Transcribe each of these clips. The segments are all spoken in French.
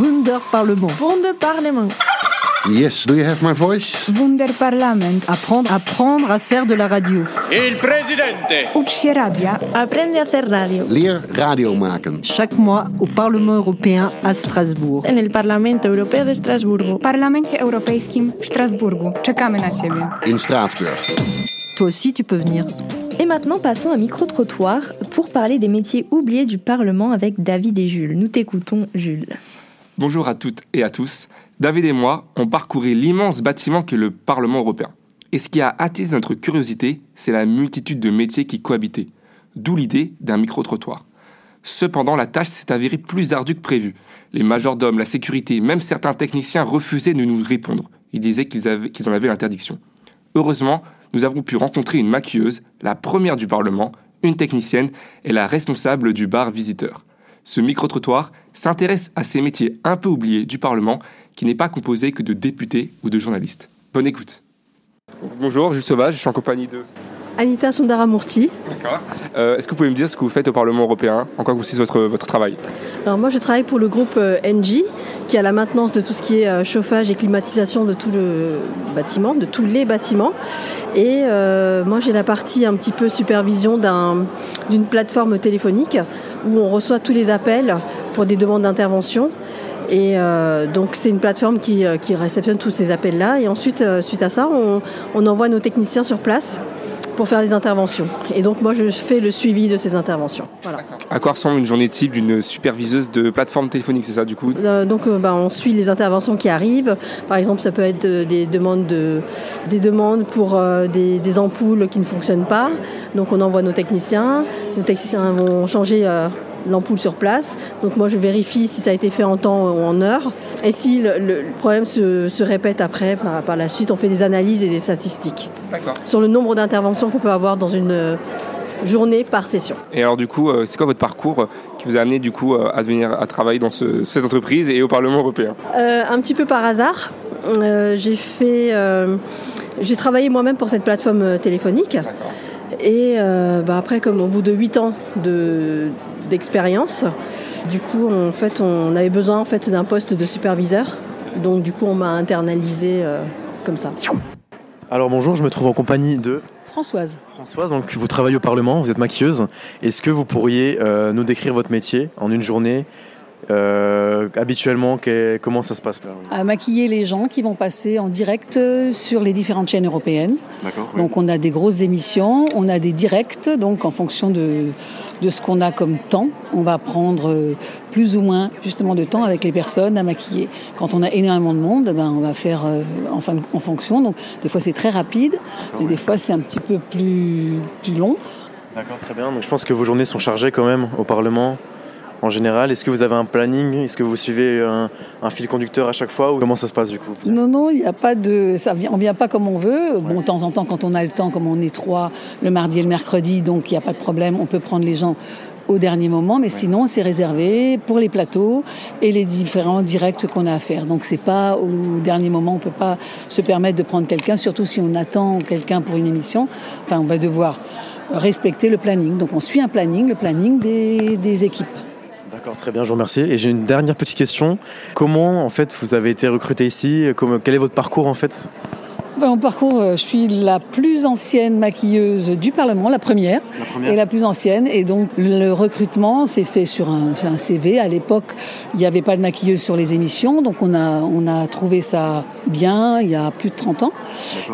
Wunderparlement. Wunderparlement. Yes, do you have my voice? Wunderparlament. Apprendre, apprendre à faire de la radio. Il presidente. Ucz się radia. Aprende a hacer radio. Leer radio maken. Chaque mois au Parlement européen à Strasbourg. En el Parlamento Europeo de Estrasburgo. W Parlamencie Europejskim w Strasburgu. Czekamy na Ciebie. In Straatsburg. Toi aussi, tu peux venir. Et maintenant, passons à micro-trottoir pour parler des métiers oubliés du Parlement avec David et Jules. Nous t'écoutons, Jules. Bonjour à toutes et à tous. David et moi, on parcouru l'immense bâtiment qu'est le Parlement européen. Et ce qui a attisé notre curiosité, c'est la multitude de métiers qui cohabitaient. D'où l'idée d'un micro-trottoir. Cependant, la tâche s'est avérée plus ardue que prévu. Les majordomes, la sécurité, même certains techniciens refusaient de nous répondre. Ils disaient qu'ils en avaient l'interdiction. Heureusement, nous avons pu rencontrer une maquilleuse, la première du Parlement, une technicienne et la responsable du bar visiteur. Ce micro-trottoir s'intéresse à ces métiers un peu oubliés du Parlement qui n'est pas composé que de députés ou de journalistes. Bonne écoute. Bonjour, Jules Sauvage, je suis en compagnie de... Anita Sundaramurti. D'accord. Euh, Est-ce que vous pouvez me dire ce que vous faites au Parlement européen? En quoi consiste votre, votre travail? Alors moi je travaille pour le groupe euh, Engie qui a la maintenance de tout ce qui est euh, chauffage et climatisation de tout le bâtiment, de tous les bâtiments. Et euh, moi j'ai la partie un petit peu supervision d'un- d'une plateforme téléphonique où on reçoit tous les appels pour des demandes d'intervention. Et euh, donc c'est une plateforme qui, qui réceptionne tous ces appels-là. Et ensuite, suite à ça, on, on envoie nos techniciens sur place pour faire les interventions. Et donc moi je fais le suivi de ces interventions. Voilà. À quoi ressemble une journée type d'une superviseuse de plateforme téléphonique, c'est ça du coup? Euh, donc euh, bah, on suit les interventions qui arrivent. Par exemple, ça peut être euh, des demandes, de, des demandes pour euh, des, des ampoules qui ne fonctionnent pas. Donc on envoie nos techniciens. Nos techniciens vont changer l'ampoule sur place. Donc moi je vérifie si ça a été fait en temps ou en heure. Et si le, le problème se, se répète après, par, par la suite, on fait des analyses et des statistiques sur le nombre d'interventions qu'on peut avoir dans une euh, journée par session. Et alors du coup, euh, c'est quoi votre parcours euh, qui vous a amené du coup à venir à travailler dans ce- cette entreprise et au Parlement européen? Euh, un petit peu par hasard. Euh, j'ai fait, euh, j'ai travaillé moi-même pour cette plateforme téléphonique. Et euh, bah, après, comme au bout de 8 ans de, d'expérience, du coup, en fait, on avait besoin en fait d'un poste de superviseur. Donc, du coup, on m'a internalisé euh, comme ça. Alors bonjour, je me trouve en compagnie de Françoise. Françoise, donc vous travaillez au Parlement, vous êtes maquilleuse. Est-ce que vous pourriez euh, nous décrire votre métier en une journée Euh, Habituellement, que- comment ça se passe À maquiller les gens qui vont passer en direct euh, sur les différentes chaînes européennes. D'accord. Donc on a des grosses émissions, on a des directs, donc en fonction de, de ce qu'on a comme temps, on va prendre euh, plus ou moins justement de temps avec les personnes à maquiller. Quand on a énormément de monde, ben, on va faire en, fin- en fonction. Donc des fois c'est très rapide et des fois c'est un petit peu plus, plus long. D'accord, très bien. Donc je pense que vos journées sont chargées quand même au Parlement. En général, est-ce que vous avez un planning? Est-ce que vous suivez un, un fil conducteur à chaque fois ou comment ça se passe du coup? Non, non, il n'y a pas de. Ça vient, on vient pas comme on veut. Bon, de temps en temps, quand on a le temps, comme on est trois, le mardi et le mercredi, donc il n'y a pas de problème, on peut prendre les gens au dernier moment, mais sinon c'est réservé pour les plateaux et les différents directs qu'on a à faire. Donc c'est pas au dernier moment, on peut pas se permettre de prendre quelqu'un, surtout si on attend quelqu'un pour une émission. Enfin, on va devoir respecter le planning. Donc on suit un planning, le planning des, des équipes. D'accord, très bien, je vous remercie. Et j'ai une dernière petite question. Comment en fait vous avez été recruté ici? Comment- Quel est votre parcours en fait? Ben, Mon parcours, euh, je suis la plus ancienne maquilleuse du Parlement, la première, et la plus ancienne. Et donc le recrutement s'est fait sur un, sur un CV. À l'époque, il n'y avait pas de maquilleuse sur les émissions, donc on a, on a trouvé ça bien il y a plus de 30 ans.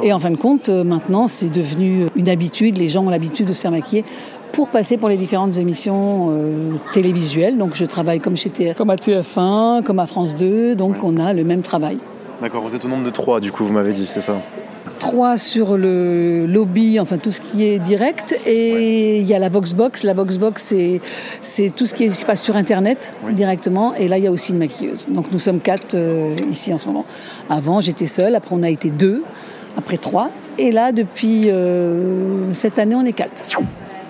Et en fin de compte, euh, maintenant, c'est devenu une habitude. Les gens ont l'habitude de se faire maquiller pour passer pour les différentes émissions euh, télévisuelles. Donc je travaille comme, chez TF, comme à TF1, comme à France 2, donc on a le même travail. D'accord, vous êtes au nombre de trois du coup, vous m'avez dit, c'est ça? Trois sur le lobby, enfin tout ce qui est direct, et il y a la Voxbox. La Voxbox, c'est, tout ce qui se passe sur Internet directement, et là il y a aussi une maquilleuse. Donc nous sommes quatre euh, ici en ce moment. Avant j'étais seule, après on a été deux, après trois, et là depuis euh, cette année on est quatre.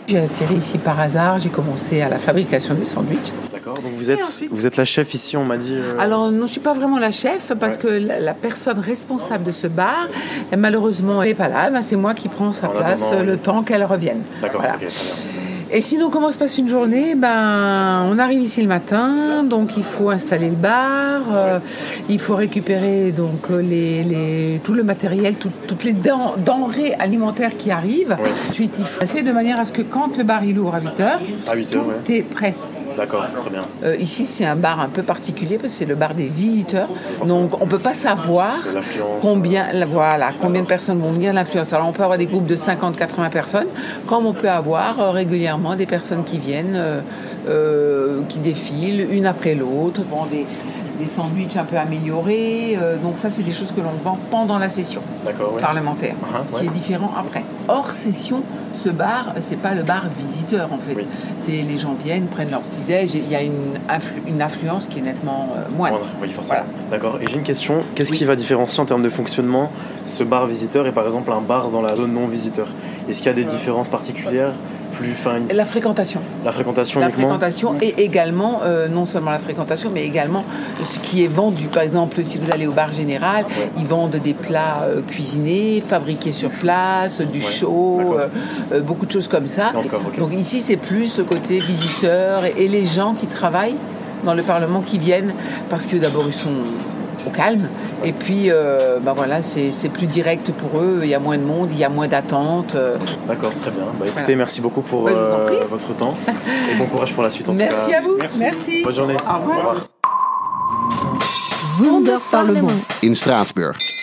J'ai atterri ici par hasard, j'ai commencé à la fabrication des sandwichs. D'accord, donc vous êtes, vous êtes la chef ici, on m'a dit. euh, Alors non, je suis pas vraiment la chef parce que la, la personne responsable de ce bar, elle, malheureusement, n'est pas là. Ben, c'est moi qui prends sa En place le oui. temps qu'elle revienne. D'accord, Voilà. ok, très bien. Et sinon, comment se passe une journée? Ben, on arrive ici le matin, donc il faut installer le bar, euh, il faut récupérer donc euh, les, les- tout le matériel, tout- toutes les den- denrées alimentaires qui arrivent. Ensuite, il faut de manière à ce que quand le bar il ouvre à 8 heures, À 8 tout heures, ouais. est prêt. D'accord, très bien. Euh, ici, c'est un bar un peu particulier parce que c'est le bar des visiteurs. Donc, on peut pas savoir combien, la- voilà, combien de personnes vont venir, l'influence. Alors, on peut avoir des groupes de 50-80 personnes, comme on peut avoir euh, régulièrement des personnes qui viennent, euh, euh, qui défilent une après l'autre, bon, des, des sandwichs un peu améliorés. euh, donc, ça, c'est des choses que l'on vend pendant la session ouais. parlementaire, Ah, ce qui ouais. est différent après. Hors session, ce bar, c'est pas le bar visiteur en fait. C'est les gens viennent, prennent leur petit déj, il y a une, influ- une influence qui est nettement euh, moindre. Moindre, oui, forcément. D'accord. Et j'ai une question. Qu'est-ce qui va différencier en termes de fonctionnement ce bar visiteur et par exemple un bar dans la zone non visiteur? Est-ce qu'il y a des différences particulières? Plus, enfin, une- La fréquentation. La fréquentation La uniquement. fréquentation et également, euh, non seulement la fréquentation, mais également ce qui est vendu. Par exemple, si vous allez au bar général, ils vendent des plats euh, cuisinés, fabriqués sur place, du chaud, euh, beaucoup de choses comme ça. Donc ici, c'est plus le côté visiteur et les gens qui travaillent dans le Parlement qui viennent parce que d'abord ils sont au calme et puis euh, bah voilà c'est c'est plus direct pour eux il y a moins de monde il y a moins d'attente euh. D'accord, très bien. Bah, écoutez, Voilà. merci beaucoup pour en euh, votre temps et bon courage pour la suite en tout merci cas. à vous merci Bonne journée. au revoir. Wunder Parlement. In Straatsburg.